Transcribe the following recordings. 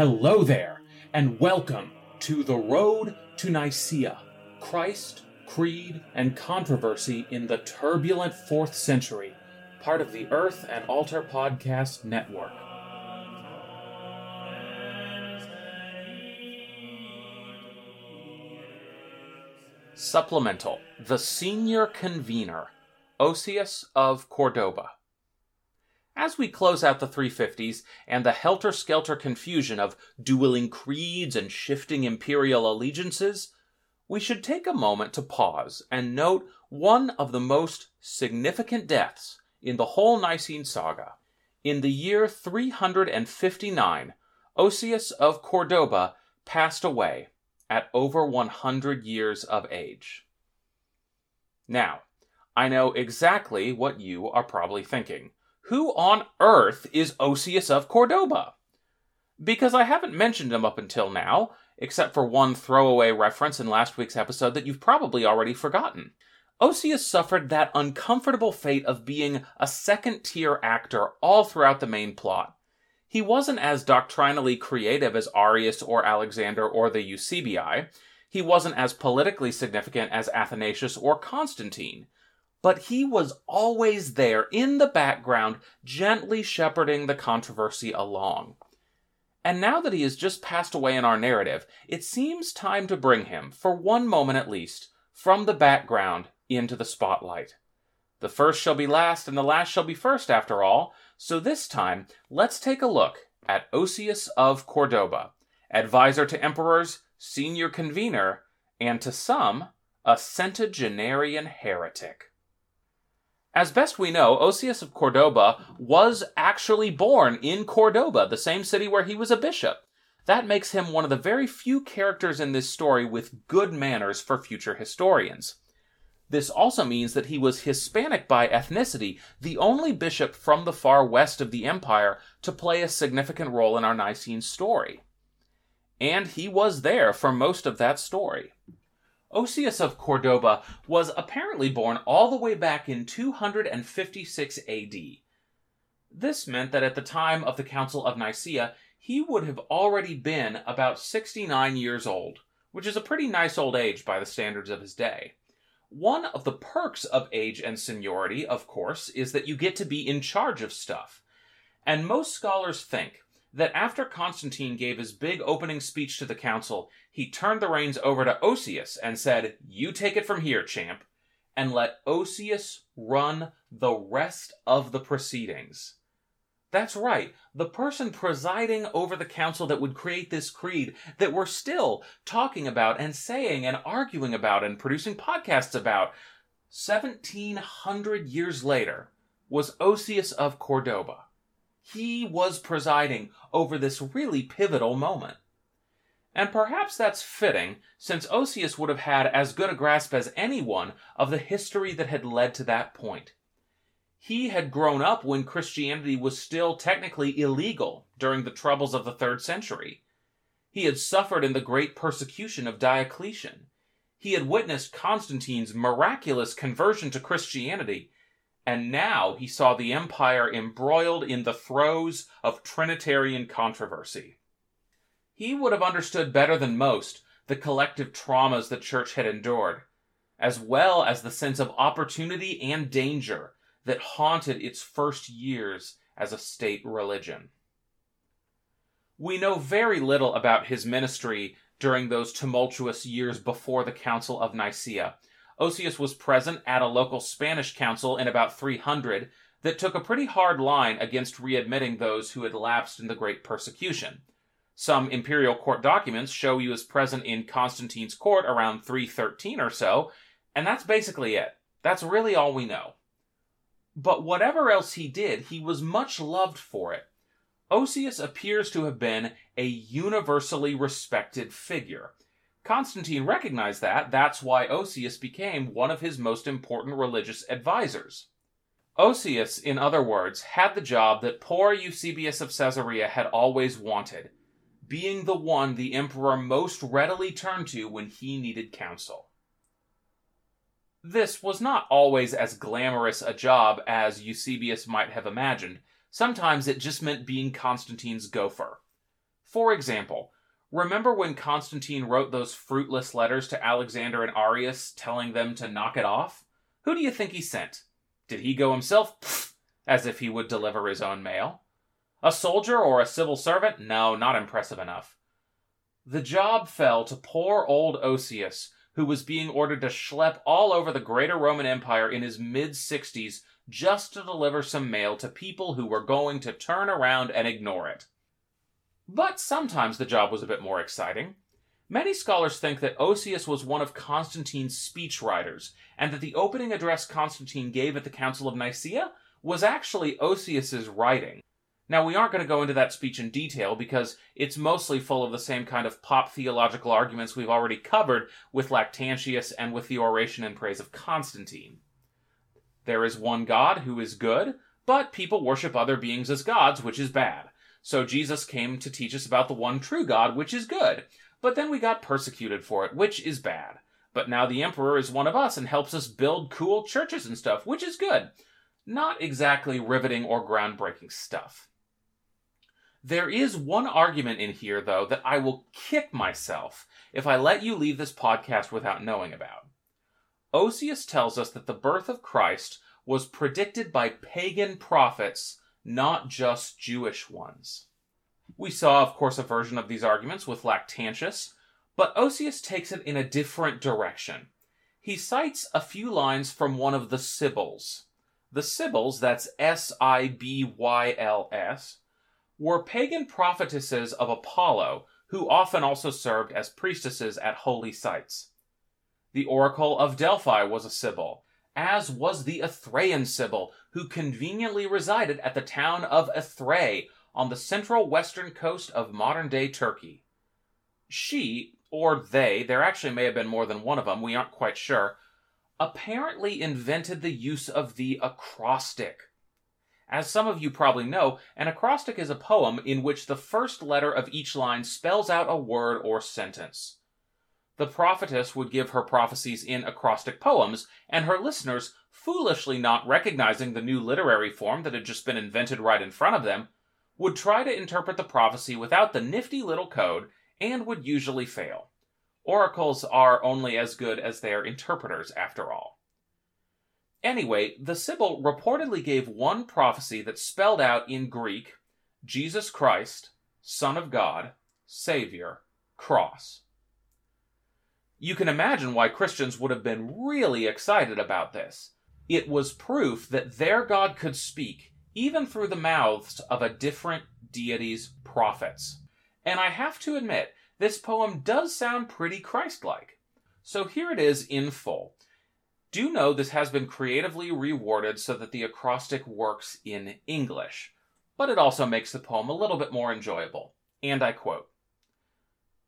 Hello there, and welcome to The Road to Nicaea Christ, Creed, and Controversy in the Turbulent Fourth Century, part of the Earth and Altar Podcast Network. Supplemental The Senior Convener, Osius of Cordoba. As we close out the 350s and the helter skelter confusion of dueling creeds and shifting imperial allegiances, we should take a moment to pause and note one of the most significant deaths in the whole Nicene saga. In the year 359, Osius of Cordoba passed away at over 100 years of age. Now, I know exactly what you are probably thinking. Who on earth is Osius of Cordoba? Because I haven't mentioned him up until now, except for one throwaway reference in last week's episode that you've probably already forgotten. Osius suffered that uncomfortable fate of being a second tier actor all throughout the main plot. He wasn't as doctrinally creative as Arius or Alexander or the Eusebii. He wasn't as politically significant as Athanasius or Constantine but he was always there in the background, gently shepherding the controversy along. And now that he has just passed away in our narrative, it seems time to bring him, for one moment at least, from the background into the spotlight. The first shall be last, and the last shall be first, after all, so this time let's take a look at Osius of Cordoba, advisor to emperors, senior convener, and to some, a centenarian heretic. As best we know, Osius of Cordoba was actually born in Cordoba, the same city where he was a bishop. That makes him one of the very few characters in this story with good manners for future historians. This also means that he was Hispanic by ethnicity, the only bishop from the far west of the empire to play a significant role in our Nicene story. And he was there for most of that story. Osius of Cordoba was apparently born all the way back in 256 AD. This meant that at the time of the Council of Nicaea, he would have already been about 69 years old, which is a pretty nice old age by the standards of his day. One of the perks of age and seniority, of course, is that you get to be in charge of stuff. And most scholars think that after Constantine gave his big opening speech to the council, he turned the reins over to Osius and said, You take it from here, champ, and let Osius run the rest of the proceedings. That's right, the person presiding over the council that would create this creed that we're still talking about and saying and arguing about and producing podcasts about 1700 years later was Osius of Cordoba. He was presiding over this really pivotal moment. And perhaps that's fitting, since Osius would have had as good a grasp as anyone of the history that had led to that point. He had grown up when Christianity was still technically illegal during the troubles of the third century. He had suffered in the great persecution of Diocletian. He had witnessed Constantine's miraculous conversion to Christianity and now he saw the empire embroiled in the throes of Trinitarian controversy. He would have understood better than most the collective traumas the church had endured, as well as the sense of opportunity and danger that haunted its first years as a state religion. We know very little about his ministry during those tumultuous years before the Council of Nicaea, Osius was present at a local Spanish council in about 300 that took a pretty hard line against readmitting those who had lapsed in the Great Persecution. Some imperial court documents show he was present in Constantine's court around 313 or so, and that's basically it. That's really all we know. But whatever else he did, he was much loved for it. Osius appears to have been a universally respected figure. Constantine recognized that. That's why Osius became one of his most important religious advisors. Osius, in other words, had the job that poor Eusebius of Caesarea had always wanted, being the one the emperor most readily turned to when he needed counsel. This was not always as glamorous a job as Eusebius might have imagined. Sometimes it just meant being Constantine's gopher. For example, remember when Constantine wrote those fruitless letters to Alexander and Arius telling them to knock it off? Who do you think he sent? Did he go himself? Pfft, as if he would deliver his own mail. A soldier or a civil servant? No, not impressive enough. The job fell to poor old Osius, who was being ordered to schlep all over the greater Roman Empire in his mid 60s just to deliver some mail to people who were going to turn around and ignore it. But sometimes the job was a bit more exciting. Many scholars think that Osius was one of Constantine's speechwriters, and that the opening address Constantine gave at the Council of Nicaea was actually Osius's writing. Now, we aren't going to go into that speech in detail because it's mostly full of the same kind of pop theological arguments we've already covered with Lactantius and with the oration in praise of Constantine. There is one God who is good, but people worship other beings as gods, which is bad. So Jesus came to teach us about the one true God, which is good. But then we got persecuted for it, which is bad. But now the emperor is one of us and helps us build cool churches and stuff, which is good. Not exactly riveting or groundbreaking stuff. There is one argument in here, though, that I will kick myself if I let you leave this podcast without knowing about. Osius tells us that the birth of Christ was predicted by pagan prophets, not just Jewish ones. We saw, of course, a version of these arguments with Lactantius, but Osius takes it in a different direction. He cites a few lines from one of the Sibyls. The Sibyls, that's S I B Y L S, were pagan prophetesses of Apollo who often also served as priestesses at holy sites. The Oracle of Delphi was a Sibyl, as was the Erythraean Sibyl, who conveniently resided at the town of Erythrae on the central western coast of modern day Turkey. She, or they, there actually may have been more than one of them, we aren't quite sure, apparently invented the use of the acrostic as some of you probably know, an acrostic is a poem in which the first letter of each line spells out a word or sentence. The prophetess would give her prophecies in acrostic poems, and her listeners, foolishly not recognizing the new literary form that had just been invented right in front of them, would try to interpret the prophecy without the nifty little code and would usually fail. Oracles are only as good as their interpreters, after all. Anyway, the Sibyl reportedly gave one prophecy that spelled out in Greek Jesus Christ, Son of God, Savior, Cross. You can imagine why Christians would have been really excited about this. It was proof that their God could speak, even through the mouths of a different deity's prophets. And I have to admit, this poem does sound pretty Christ like. So here it is in full. Do know this has been creatively reworded so that the acrostic works in English, but it also makes the poem a little bit more enjoyable. And I quote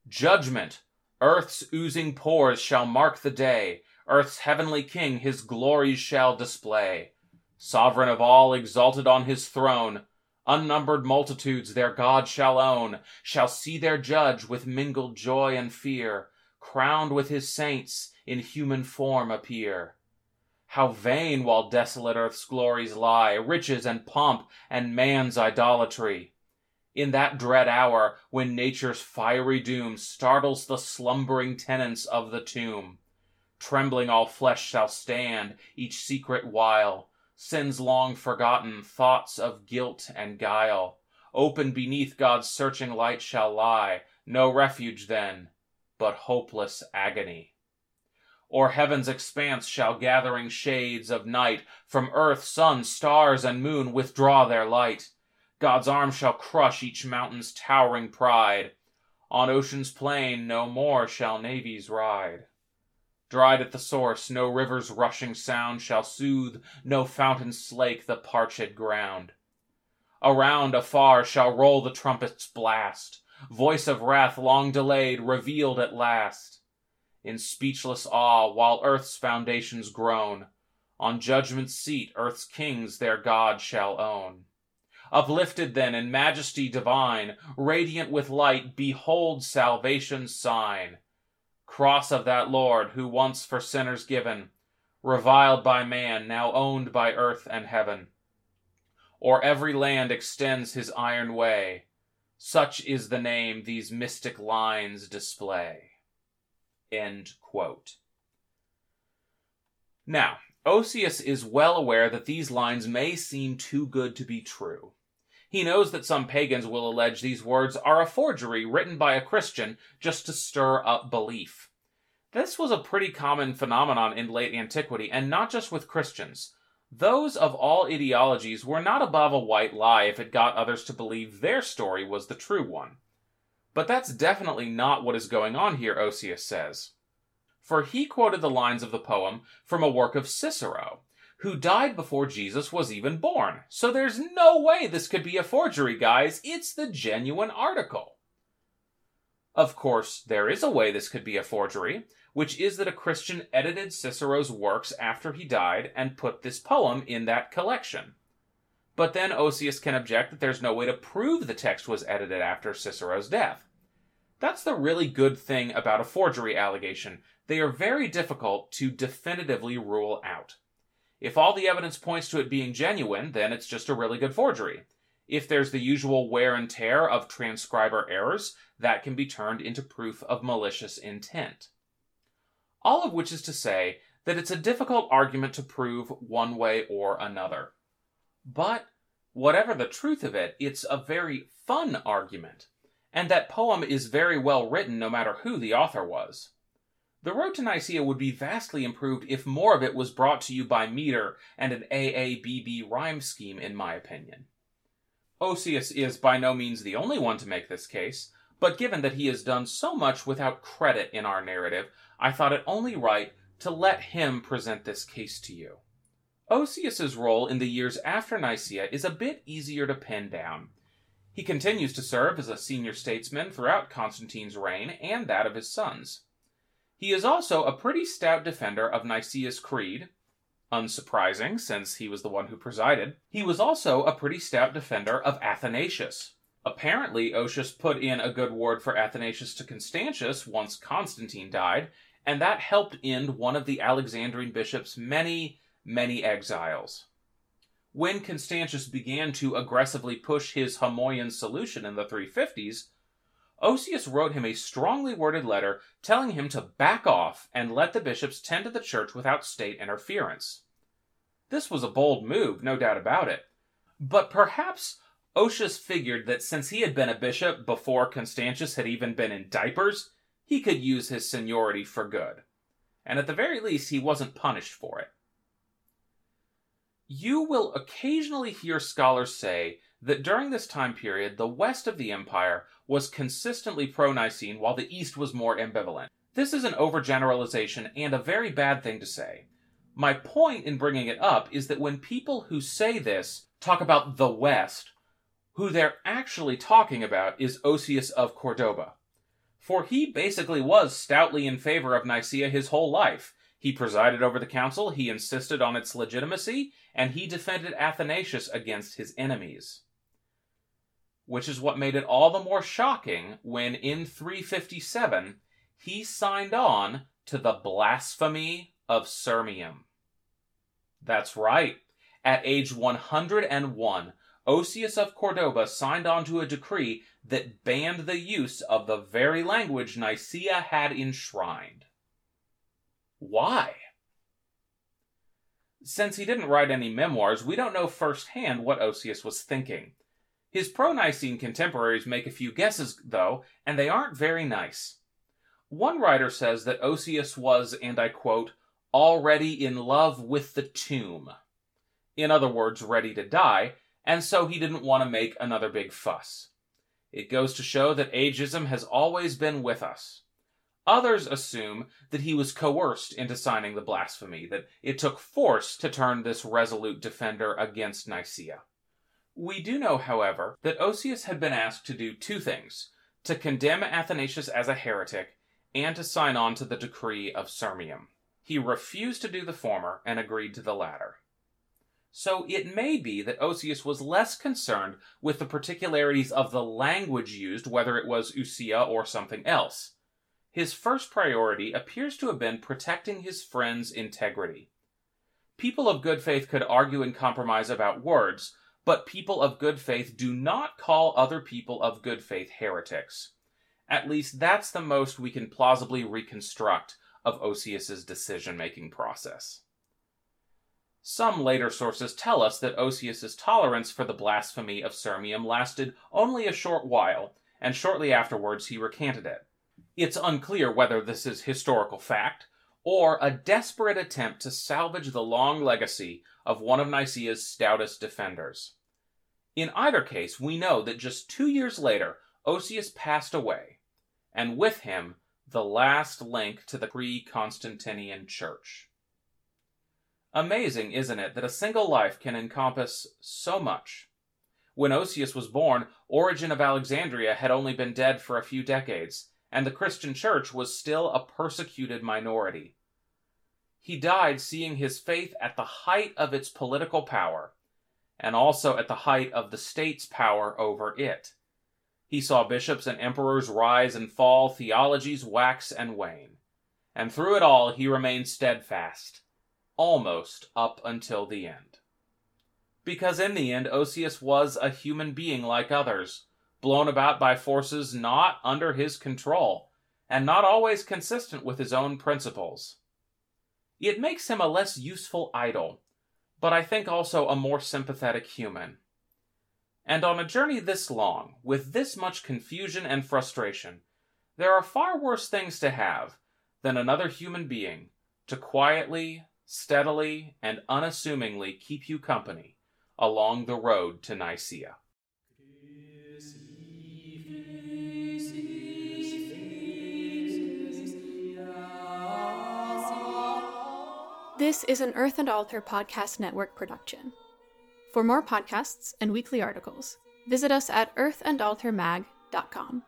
Judgment! Earth's oozing pores shall mark the day. Earth's heavenly king his glories shall display. Sovereign of all, exalted on his throne, unnumbered multitudes their God shall own, shall see their judge with mingled joy and fear, crowned with his saints in human form appear. How vain while desolate earth's glories lie, riches and pomp and man's idolatry. In that dread hour when nature's fiery doom startles the slumbering tenants of the tomb, trembling all flesh shall stand, each secret while, sins long forgotten, thoughts of guilt and guile, open beneath God's searching light shall lie, no refuge then, but hopeless agony. O'er heaven's expanse shall gathering shades of night From earth, sun, stars, and moon withdraw their light. God's arm shall crush each mountain's towering pride. On ocean's plain no more shall navies ride. Dried at the source, no river's rushing sound Shall soothe, no fountain slake the parched ground. Around, afar, shall roll the trumpet's blast, Voice of wrath long delayed, revealed at last in speechless awe while earth's foundations groan. On judgment's seat earth's kings their God shall own. Uplifted then in majesty divine, radiant with light, behold salvation's sign. Cross of that Lord who once for sinners given, reviled by man, now owned by earth and heaven. O'er every land extends his iron way. Such is the name these mystic lines display. Now, Osius is well aware that these lines may seem too good to be true. He knows that some pagans will allege these words are a forgery written by a Christian just to stir up belief. This was a pretty common phenomenon in late antiquity, and not just with Christians. Those of all ideologies were not above a white lie if it got others to believe their story was the true one. But that's definitely not what is going on here, Osius says. For he quoted the lines of the poem from a work of Cicero, who died before Jesus was even born. So there's no way this could be a forgery, guys. It's the genuine article. Of course, there is a way this could be a forgery, which is that a Christian edited Cicero's works after he died and put this poem in that collection. But then Osius can object that there's no way to prove the text was edited after Cicero's death. That's the really good thing about a forgery allegation. They are very difficult to definitively rule out. If all the evidence points to it being genuine, then it's just a really good forgery. If there's the usual wear and tear of transcriber errors, that can be turned into proof of malicious intent. All of which is to say that it's a difficult argument to prove one way or another. But, whatever the truth of it, it's a very fun argument, and that poem is very well written no matter who the author was. The road to Nicaea would be vastly improved if more of it was brought to you by meter and an AABB rhyme scheme, in my opinion. Osius is by no means the only one to make this case, but given that he has done so much without credit in our narrative, I thought it only right to let him present this case to you. Osius's role in the years after Nicaea is a bit easier to pin down. He continues to serve as a senior statesman throughout Constantine's reign and that of his sons. He is also a pretty stout defender of Nicaea's creed. Unsurprising, since he was the one who presided. He was also a pretty stout defender of Athanasius. Apparently, Osius put in a good word for Athanasius to Constantius once Constantine died, and that helped end one of the Alexandrian bishop's many, many exiles. When Constantius began to aggressively push his Homoian solution in the 350s, Osius wrote him a strongly worded letter telling him to back off and let the bishops tend to the church without state interference. This was a bold move, no doubt about it. But perhaps Osius figured that since he had been a bishop before Constantius had even been in diapers, he could use his seniority for good. And at the very least, he wasn't punished for it. You will occasionally hear scholars say that during this time period, the west of the empire was consistently pro Nicene while the east was more ambivalent. This is an overgeneralization and a very bad thing to say. My point in bringing it up is that when people who say this talk about the West, who they're actually talking about is Osius of Cordoba. For he basically was stoutly in favor of Nicaea his whole life. He presided over the council, he insisted on its legitimacy, and he defended Athanasius against his enemies which is what made it all the more shocking when in 357 he signed on to the blasphemy of Sirmium. That's right. At age 101, Osius of Cordoba signed on to a decree that banned the use of the very language Nicaea had enshrined. Why? Since he didn't write any memoirs, we don't know firsthand what Osius was thinking. His pro Nicene contemporaries make a few guesses, though, and they aren't very nice. One writer says that Osius was, and I quote, already in love with the tomb. In other words, ready to die, and so he didn't want to make another big fuss. It goes to show that ageism has always been with us. Others assume that he was coerced into signing the blasphemy, that it took force to turn this resolute defender against Nicaea. We do know, however, that Osius had been asked to do two things to condemn Athanasius as a heretic and to sign on to the decree of Sirmium. He refused to do the former and agreed to the latter. So it may be that Osius was less concerned with the particularities of the language used, whether it was Ousia or something else. His first priority appears to have been protecting his friend's integrity. People of good faith could argue and compromise about words, but people of good faith do not call other people of good faith heretics. At least that's the most we can plausibly reconstruct of Osius's decision-making process. Some later sources tell us that Osius's tolerance for the blasphemy of Sirmium lasted only a short while, and shortly afterwards he recanted it. It's unclear whether this is historical fact or a desperate attempt to salvage the long legacy of one of Nicaea's stoutest defenders. In either case, we know that just two years later, Osius passed away, and with him, the last link to the pre Constantinian church. Amazing, isn't it, that a single life can encompass so much? When Osius was born, Origen of Alexandria had only been dead for a few decades, and the Christian church was still a persecuted minority. He died seeing his faith at the height of its political power, and also at the height of the state's power over it. He saw bishops and emperors rise and fall, theologies wax and wane. And through it all, he remained steadfast, almost up until the end. Because in the end, Osius was a human being like others, blown about by forces not under his control, and not always consistent with his own principles. It makes him a less useful idol, but I think also a more sympathetic human. And on a journey this long, with this much confusion and frustration, there are far worse things to have than another human being to quietly, steadily, and unassumingly keep you company along the road to Nicaea. This is an Earth and Altar Podcast Network production. For more podcasts and weekly articles, visit us at earthandaltarmag.com.